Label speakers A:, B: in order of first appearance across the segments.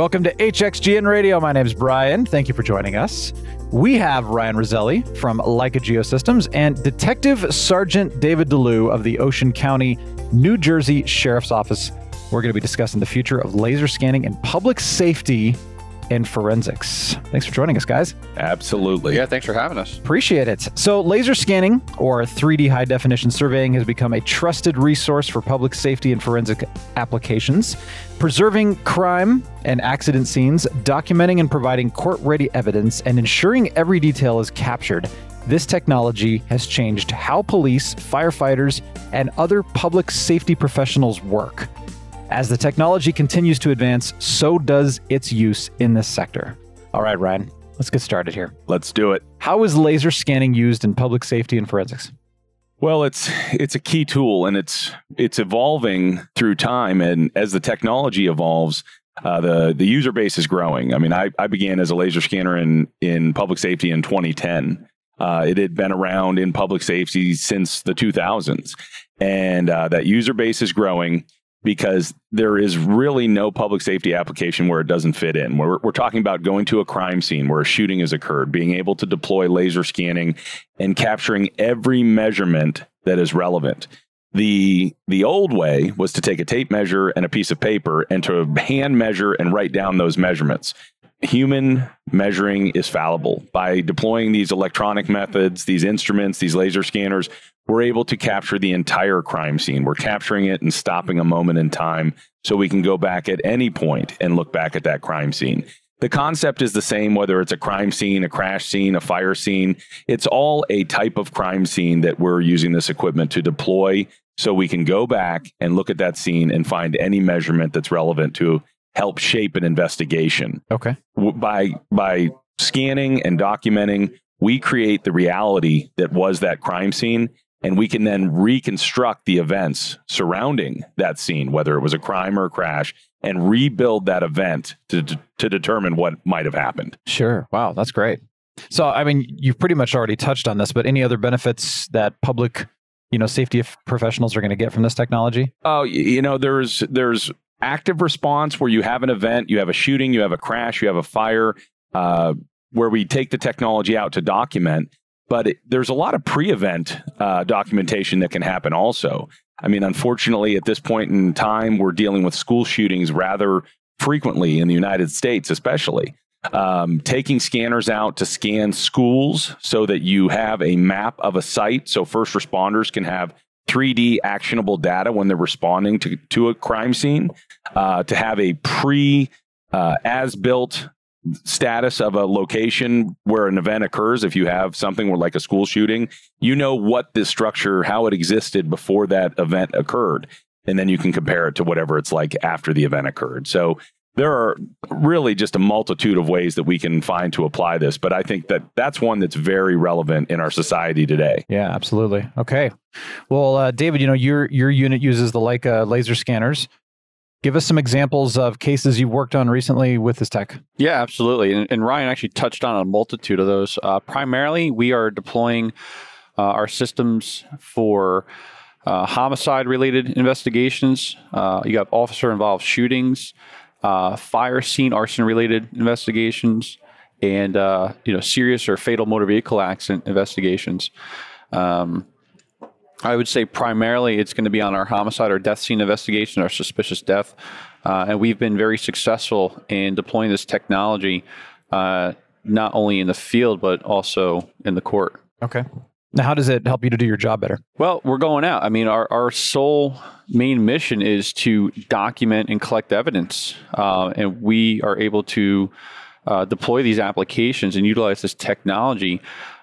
A: Welcome to HXGN Radio. My name is Brian. Thank you for joining us. We have Ryan Roselli from Leica Geosystems and Detective Sergeant David DeLue of the Ocean County, New Jersey Sheriff's Office. We're going to be discussing the future of laser scanning and public safety in forensics. Thanks for joining us, guys.
B: Absolutely.
C: Yeah, thanks for having us.
A: Appreciate it. So, laser scanning or 3D high definition surveying has become a trusted resource for public safety and forensic applications, preserving crime and accident scenes, documenting and providing court ready evidence, and ensuring every detail is captured. This technology has changed how police, firefighters, and other public safety professionals work. As the technology continues to advance, so does its use in this sector. All right, Ryan, let's get started here.
B: Let's do it.
A: How is laser scanning used in public safety and forensics?
B: Well, it's it's a key tool, and it's it's evolving through time, and as the technology evolves, uh, the the user base is growing. I mean, I, I began as a laser scanner in in public safety in 2010. Uh, it had been around in public safety since the 2000s, and uh, that user base is growing because there is really no public safety application where it doesn't fit in. We're, we're talking about going to a crime scene where a shooting has occurred, being able to deploy laser scanning and capturing every measurement that is relevant. The the old way was to take a tape measure and a piece of paper and to hand measure and write down those measurements. Human measuring is fallible. By deploying these electronic methods, these instruments, these laser scanners, we're able to capture the entire crime scene. We're capturing it and stopping a moment in time so we can go back at any point and look back at that crime scene. The concept is the same, whether it's a crime scene, a crash scene, a fire scene. It's all a type of crime scene that we're using this equipment to deploy so we can go back and look at that scene and find any measurement that's relevant to help shape an investigation.
A: Okay.
B: By, by scanning and documenting, we create the reality that was that crime scene and we can then reconstruct the events surrounding that scene, whether it was a crime or a crash, and rebuild that event to, to, to determine what might have happened.
A: Sure. Wow, that's great. So, I mean, you've pretty much already touched on this, but any other benefits that public, you know, safety professionals are going to get from this technology?
B: Oh, you know, there's there's active response where you have an event, you have a shooting, you have a crash, you have a fire, uh, where we take the technology out to document but it, there's a lot of pre-event uh, documentation that can happen also. I mean, unfortunately, at this point in time, we're dealing with school shootings rather frequently in the United States, especially. Um, taking scanners out to scan schools so that you have a map of a site so first responders can have 3D actionable data when they're responding to, to a crime scene, uh, to have a pre uh, as built status of a location where an event occurs. If you have something where like a school shooting you know what this structure how it existed before that event occurred. And then you can compare it to whatever it's like after the event occurred. So there are really just a multitude of ways that we can find to apply this but i think that that's one that's very relevant in our society today
A: yeah absolutely okay well uh, david you know your your unit uses the leica laser scanners Give us some examples of cases you've worked on recently with this tech.
C: Yeah, absolutely. And, and Ryan actually touched on a multitude of those. Uh, primarily, we are deploying uh, our systems for uh, homicide related investigations. Uh, you have officer involved shootings, uh, fire scene arson related investigations, and uh, you know serious or fatal motor vehicle accident investigations. Um, I would say primarily it's going to be on our homicide or death scene investigation, our suspicious death. Uh, and we've been very successful in deploying this technology, uh, not only in the field, but also in the court.
A: Okay. Now, how does it help you to do your job better?
C: Well, we're going out. I mean, our, our sole main mission is to document and collect evidence. Uh, and we are able to uh, deploy these applications and utilize this technology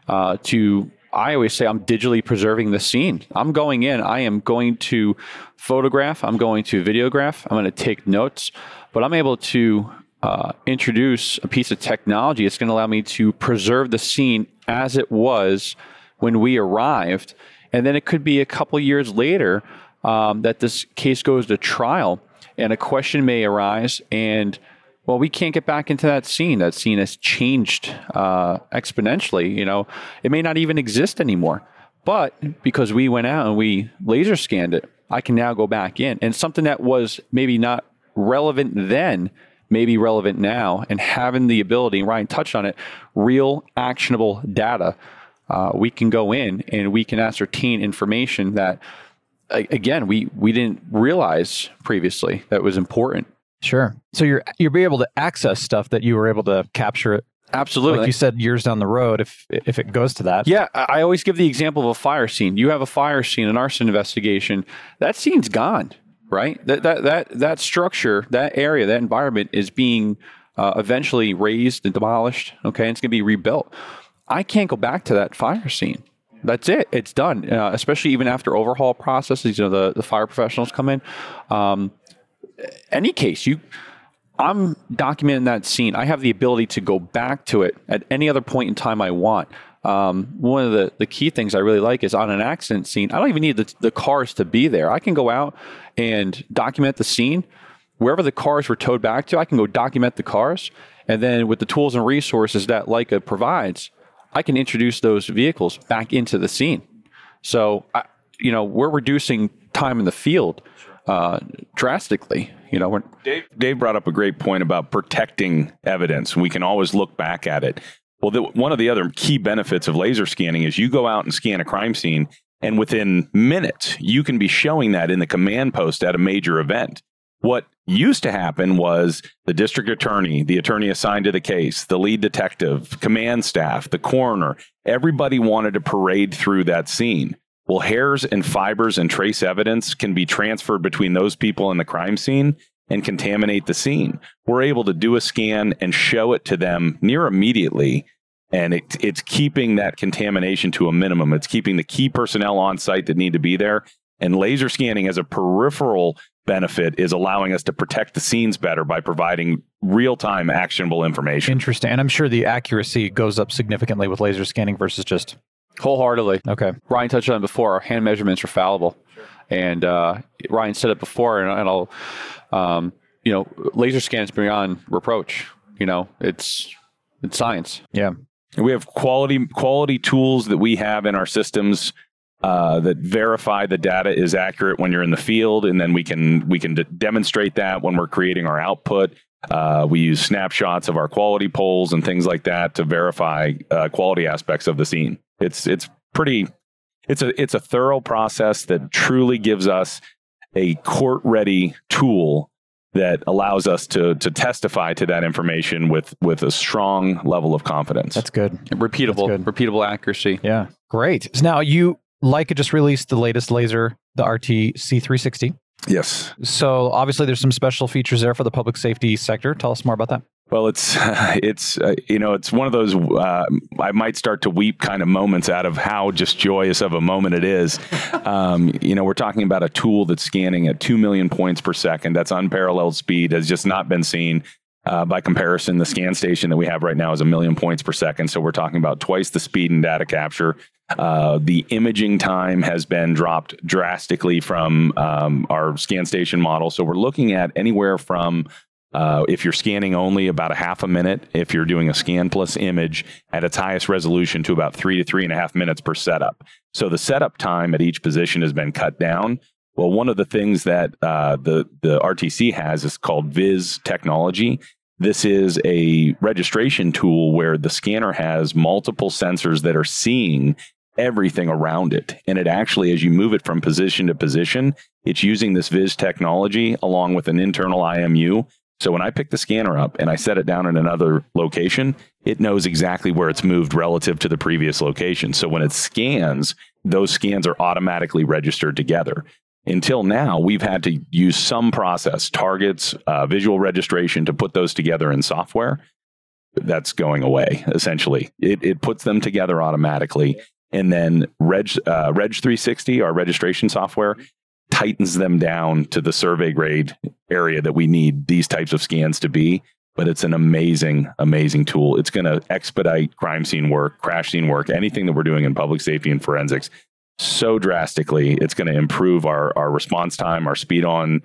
C: uh, to I always say I'm digitally preserving the scene. I'm going in, I am going to photograph, I'm going to videograph, I'm going to take notes, but I'm able to uh, introduce a piece of technology that's going to allow me to preserve the scene as it was when we arrived. And then it could be a couple years later um, that this case goes to trial and a question may arise and well, we can't get back into that scene. That scene has changed uh, exponentially. You know, it may not even exist anymore. But because we went out and we laser scanned it, I can now go back in. And something that was maybe not relevant then may be relevant now, and having the ability, Ryan touched on it, real actionable data. Uh, we can go in and we can ascertain information that, again, we we didn't realize previously that was important.
A: Sure. So you're you'll be able to access stuff that you were able to capture it
C: Absolutely.
A: Like you said, years down the road, if if it goes to that.
C: Yeah, I always give the example of a fire scene. You have a fire scene, an arson investigation. That scene's gone, right? That that that that structure, that area, that environment is being uh, eventually razed and demolished. Okay, and it's going to be rebuilt. I can't go back to that fire scene. That's it. It's done. Uh, especially even after overhaul processes. You know, the the fire professionals come in. Um, any case, you I'm documenting that scene. I have the ability to go back to it at any other point in time I want. Um, one of the, the key things I really like is on an accident scene, I don't even need the, the cars to be there. I can go out and document the scene. Wherever the cars were towed back to, I can go document the cars. And then with the tools and resources that Leica provides, I can introduce those vehicles back into the scene. So, I, you know, we're reducing time in the field uh, drastically. You know,
B: Dave, Dave brought up a great point about protecting evidence. We can always look back at it. Well, the, one of the other key benefits of laser scanning is you go out and scan a crime scene, and within minutes, you can be showing that in the command post at a major event. What used to happen was the district attorney, the attorney assigned to the case, the lead detective, command staff, the coroner, everybody wanted to parade through that scene. Well, hairs and fibers and trace evidence can be transferred between those people in the crime scene and contaminate the scene. We're able to do a scan and show it to them near immediately. And it, it's keeping that contamination to a minimum. It's keeping the key personnel on site that need to be there. And laser scanning as a peripheral benefit is allowing us to protect the scenes better by providing real time actionable information.
A: Interesting. And I'm sure the accuracy goes up significantly with laser scanning versus just
C: Wholeheartedly.
A: Okay.
C: Ryan touched on it before. Our hand measurements are fallible. Sure. And uh, Ryan said it before, and, and I'll, um, you know, laser scans beyond reproach. You know, it's it's science.
A: Yeah.
B: We have quality quality tools that we have in our systems uh, that verify the data is accurate when you're in the field, and then we can we can d- demonstrate that when we're creating our output. Uh, we use snapshots of our quality polls and things like that to verify uh, quality aspects of the scene. It's it's pretty it's a it's a thorough process that truly gives us a court ready tool that allows us to to testify to that information with with a strong level of confidence.
A: That's good.
C: Repeatable, That's good. repeatable accuracy.
A: Yeah, great. So now you Leica just released the latest laser, the RTC360.
B: Yes.
A: So obviously, there's some special features there for the public safety sector. Tell us more about that.
B: Well, it's it's uh, you know it's one of those uh, I might start to weep kind of moments out of how just joyous of a moment it is. Um, you know, we're talking about a tool that's scanning at two million points per second. That's unparalleled speed. Has just not been seen. Uh, by comparison, the scan station that we have right now is a million points per second. So we're talking about twice the speed in data capture. Uh, the imaging time has been dropped drastically from um, our scan station model. So we're looking at anywhere from uh, if you're scanning only about a half a minute, if you're doing a scan plus image at its highest resolution to about three to three and a half minutes per setup. So the setup time at each position has been cut down. Well, one of the things that uh, the the RTC has is called VIS technology. This is a registration tool where the scanner has multiple sensors that are seeing everything around it. And it actually, as you move it from position to position, it's using this VIS technology along with an internal IMU so when I pick the scanner up and I set it down in another location, it knows exactly where it's moved relative to the previous location. So when it scans, those scans are automatically registered together. Until now, we've had to use some process, targets, uh, visual registration to put those together in software. That's going away, essentially. It, it puts them together automatically. And then Reg, uh, Reg 360, our registration software, tightens them down to the survey grade area that we need these types of scans to be. But it's an amazing, amazing tool. It's going to expedite crime scene work, crash scene work, anything that we're doing in public safety and forensics so drastically. It's going to improve our, our response time, our speed on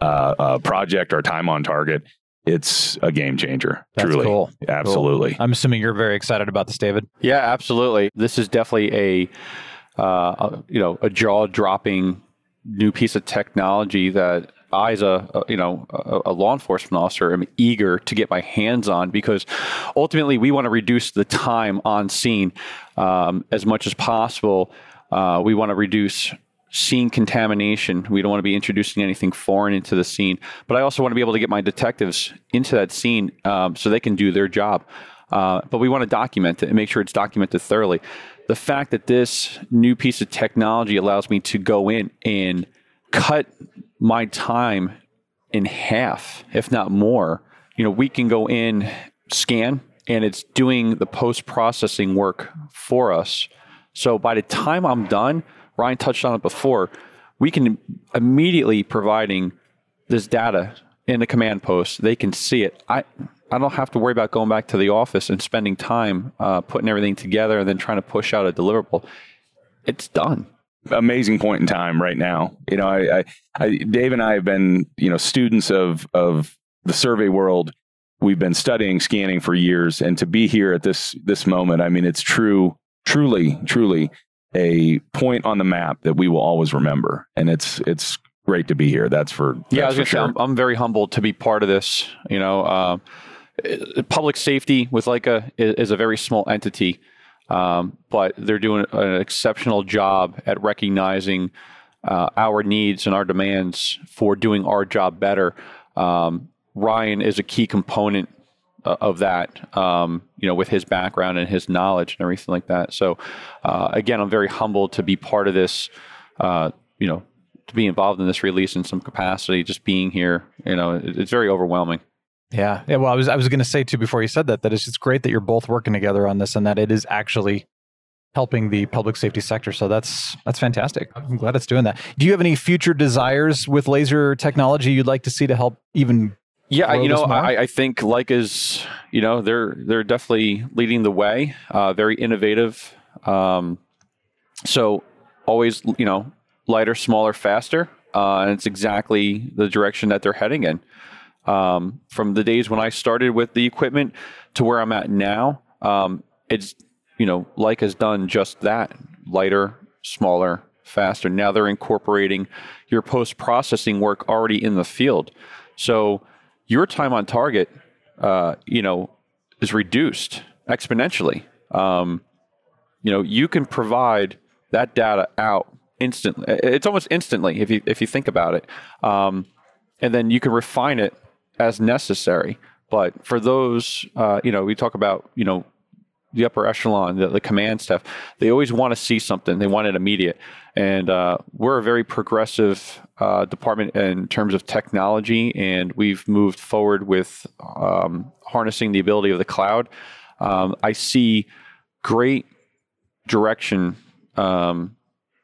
B: uh, uh, project, our time on target. It's a game changer.
A: That's
B: truly.
A: Cool.
B: Absolutely.
A: Cool. I'm assuming you're very excited about this, David.
C: Yeah, absolutely. This is definitely a, uh, a you know, a jaw dropping new piece of technology that I, as a, a you know a, a, law enforcement officer, am eager to get my hands on because ultimately we want to reduce the time on scene um, as much as possible. Uh, we want to reduce scene contamination. We don't want to be introducing anything foreign into the scene. But I also want to be able to get my detectives into that scene um, so they can do their job. Uh, but we want to document it and make sure it's documented thoroughly. The fact that this new piece of technology allows me to go in and cut my time in half, if not more, you know, we can go in, scan, and it's doing the post processing work for us. So by the time I'm done, Ryan touched on it before. We can immediately providing this data in the command post. They can see it. I I don't have to worry about going back to the office and spending time uh, putting everything together and then trying to push out a deliverable. It's done.
B: Amazing point in time right now. You know, I, I, I Dave and I have been you know students of of the survey world. We've been studying scanning for years, and to be here at this this moment, I mean, it's true, truly, truly a point on the map that we will always remember. And it's it's great to be here. That's for that's
C: yeah. I
B: was
C: for sure.
B: say,
C: I'm, I'm, very humbled to be part of this. You know, uh, public safety with Leica is, is a very small entity, um, but they're doing an exceptional job at recognizing uh, our needs and our demands for doing our job better. Um, Ryan is a key component of that, um, you know, with his background and his knowledge and everything like that. So, uh, again, I'm very humbled to be part of this, uh, you know, to be involved in this release in some capacity. Just being here, you know, it, it's very overwhelming.
A: Yeah, yeah. Well, I was I was going to say too before you said that that it's just great that you're both working together on this and that it is actually helping the public safety sector. So that's that's fantastic. I'm glad it's doing that. Do you have any future desires with laser technology you'd like to see to help even
C: yeah, you know, I, I, think Leica's, you know, they're they're definitely leading the way. Uh, very innovative. Um, so always, you know, lighter, smaller, faster, uh, and it's exactly the direction that they're heading in. Um, from the days when I started with the equipment to where I'm at now, um, it's you know, Leica's done just that: lighter, smaller, faster. Now they're incorporating your post processing work already in the field. So your time on target, uh, you know, is reduced exponentially. Um, you know, you can provide that data out instantly. It's almost instantly if you if you think about it, um, and then you can refine it as necessary. But for those, uh, you know, we talk about you know the upper echelon, the, the command staff, they always want to see something. They want it immediate. And uh, we're a very progressive uh, department in terms of technology, and we've moved forward with um, harnessing the ability of the cloud. Um, I see great direction um,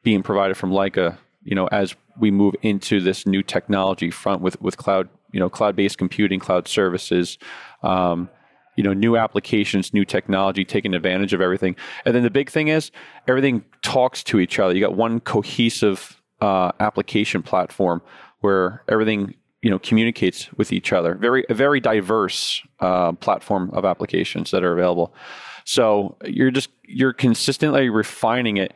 C: being provided from Leica, you know, as we move into this new technology front with with cloud, you know, cloud-based computing, cloud services. Um, you know new applications new technology taking advantage of everything. And then the big thing is everything talks to each other. You got one cohesive uh, application platform where everything you know communicates with each other. Very a very diverse uh, platform of applications that are available. So you're just you're consistently refining it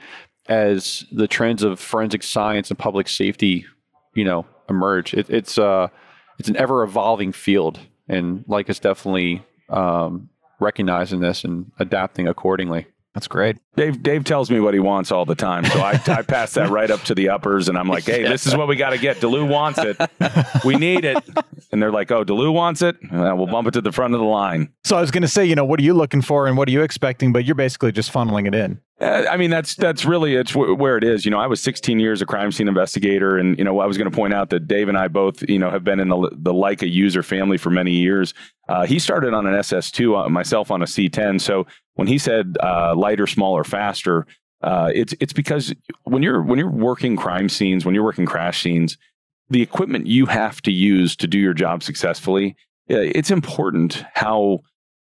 C: as the trends of forensic science and public safety you know emerge. It, it's uh it's an ever evolving field. And Leica's definitely um, recognizing this and adapting accordingly.
A: That's great.
B: Dave Dave tells me what he wants all the time, so I, I pass that right up to the uppers, and I'm like, "Hey, this is what we got to get. DeLue wants it. We need it." And they're like, "Oh, DeLue wants it. Uh, we'll bump it to the front of the line."
A: So I was going to say, you know, what are you looking for, and what are you expecting? But you're basically just funneling it in.
B: Uh, I mean, that's that's really it's w- where it is. You know, I was 16 years a crime scene investigator, and you know, I was going to point out that Dave and I both, you know, have been in the the Leica user family for many years. Uh, he started on an SS2, uh, myself on a C10. So when he said uh, lighter, smaller, faster, uh, it's it's because when you're when you're working crime scenes, when you're working crash scenes, the equipment you have to use to do your job successfully, it's important how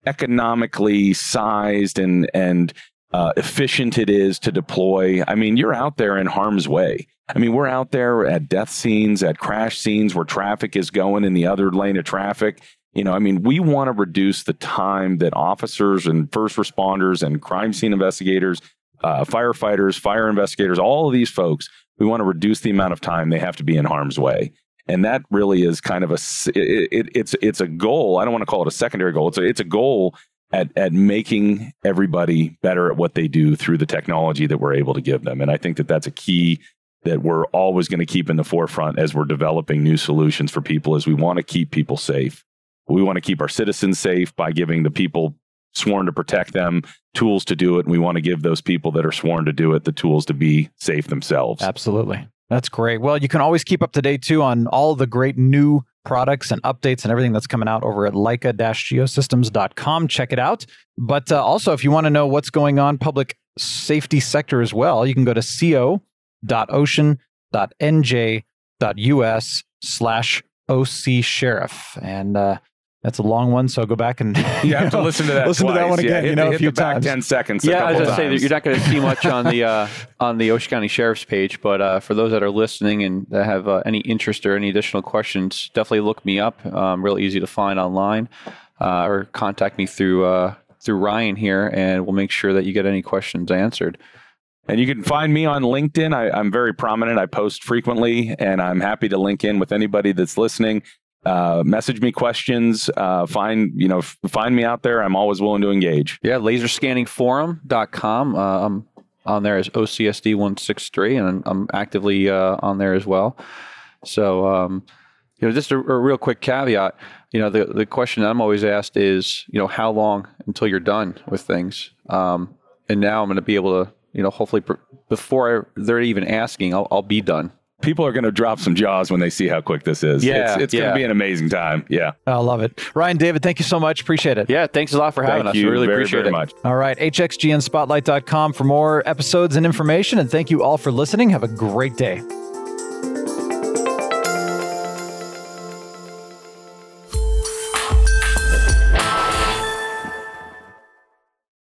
B: economically sized and and uh, efficient it is to deploy. I mean, you're out there in harm's way. I mean, we're out there at death scenes, at crash scenes where traffic is going in the other lane of traffic. You know, I mean, we want to reduce the time that officers and first responders and crime scene investigators, uh, firefighters, fire investigators, all of these folks, we want to reduce the amount of time they have to be in harm's way. and that really is kind of a it, it, it's it's a goal. I don't want to call it a secondary goal. It's a, it's a goal at at making everybody better at what they do through the technology that we're able to give them. And I think that that's a key that we're always going to keep in the forefront as we're developing new solutions for people. Is we want to keep people safe. We want to keep our citizens safe by giving the people sworn to protect them tools to do it. And we want to give those people that are sworn to do it the tools to be safe themselves.
A: Absolutely. That's great. Well, you can always keep up to date too on all the great new products and updates and everything that's coming out over at leica-geosystems.com. Check it out. But uh, also, if you want to know what's going on public safety sector as well, you can go to co.ocean.nj.us slash OC Sheriff. And uh, that's a long one, so go back and
B: you have to listen to that.
A: listen
B: twice.
A: to that one again.
B: Yeah,
A: you know,
B: hit
A: a few
B: the back
A: times.
B: ten seconds.
C: Yeah, I was
B: going
C: going
B: to
C: to say that you're not going to see much on the uh, on the Ocean County Sheriff's page, but uh, for those that are listening and that have uh, any interest or any additional questions, definitely look me up. Um, real easy to find online, uh, or contact me through uh, through Ryan here, and we'll make sure that you get any questions answered.
B: And you can find me on LinkedIn. I, I'm very prominent. I post frequently, and I'm happy to link in with anybody that's listening. Uh, message me questions. Uh, find you know find me out there. I'm always willing to engage.
C: Yeah, laserscanningforum.com. Uh, I'm on there as OCSD163, and I'm, actively uh, on there as well. So, um, you know, just a, a real quick caveat. You know, the the question I'm always asked is, you know, how long until you're done with things? Um, and now I'm going to be able to, you know, hopefully pr- before they're even asking, I'll, I'll be done.
B: People are going to drop some jaws when they see how quick this is.
C: Yeah,
B: it's, it's going to be an amazing time. Yeah,
A: I love it. Ryan, David, thank you so much. Appreciate it.
C: Yeah, thanks a lot for having
B: thank
C: us.
B: you
C: We really
B: very,
C: appreciate
B: very
C: it.
B: much.
A: All right, hxgnspotlight.com for more episodes and information. And thank you all for listening. Have a great day.